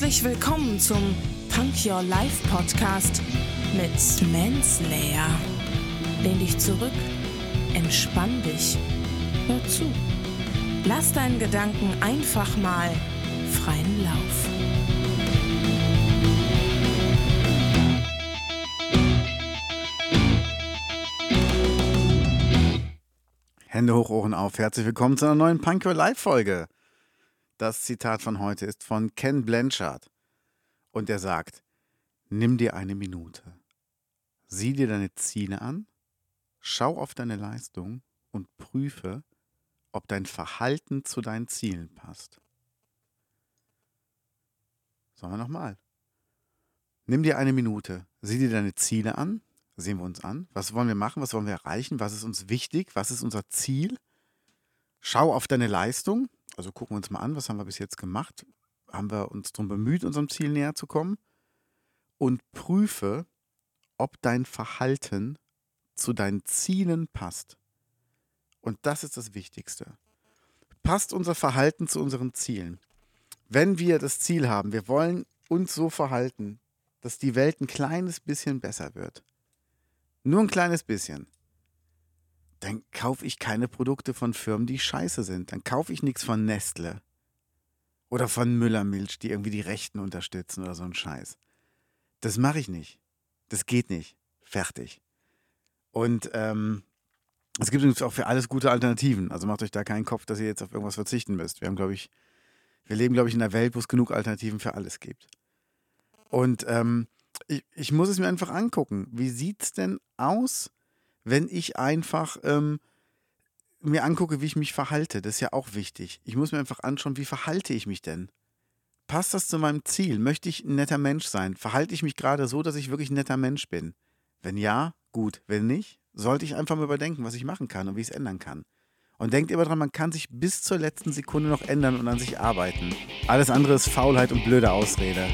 Herzlich willkommen zum Punk Your Life Podcast mit Manslayer. Lehn dich zurück, entspann dich, hör zu. Lass deinen Gedanken einfach mal freien Lauf. Hände hoch, Ohren auf. Herzlich willkommen zu einer neuen Punk Your Life Folge. Das Zitat von heute ist von Ken Blanchard. Und er sagt, nimm dir eine Minute. Sieh dir deine Ziele an, schau auf deine Leistung und prüfe, ob dein Verhalten zu deinen Zielen passt. Sagen wir nochmal. Nimm dir eine Minute, sieh dir deine Ziele an, sehen wir uns an, was wollen wir machen, was wollen wir erreichen, was ist uns wichtig, was ist unser Ziel. Schau auf deine Leistung, also gucken wir uns mal an, was haben wir bis jetzt gemacht? Haben wir uns darum bemüht, unserem Ziel näher zu kommen? Und prüfe, ob dein Verhalten zu deinen Zielen passt. Und das ist das Wichtigste. Passt unser Verhalten zu unseren Zielen? Wenn wir das Ziel haben, wir wollen uns so verhalten, dass die Welt ein kleines bisschen besser wird. Nur ein kleines bisschen dann kaufe ich keine Produkte von Firmen, die scheiße sind. Dann kaufe ich nichts von Nestle oder von Müllermilch, die irgendwie die Rechten unterstützen oder so ein Scheiß. Das mache ich nicht. Das geht nicht. Fertig. Und ähm, es gibt übrigens auch für alles gute Alternativen. Also macht euch da keinen Kopf, dass ihr jetzt auf irgendwas verzichten müsst. Wir haben, glaube ich, wir leben, glaube ich, in einer Welt, wo es genug Alternativen für alles gibt. Und ähm, ich, ich muss es mir einfach angucken. Wie sieht es denn aus, wenn ich einfach ähm, mir angucke, wie ich mich verhalte. Das ist ja auch wichtig. Ich muss mir einfach anschauen, wie verhalte ich mich denn? Passt das zu meinem Ziel? Möchte ich ein netter Mensch sein? Verhalte ich mich gerade so, dass ich wirklich ein netter Mensch bin? Wenn ja, gut. Wenn nicht, sollte ich einfach mal überdenken, was ich machen kann und wie ich es ändern kann. Und denkt immer dran, man kann sich bis zur letzten Sekunde noch ändern und an sich arbeiten. Alles andere ist Faulheit und blöde Ausrede.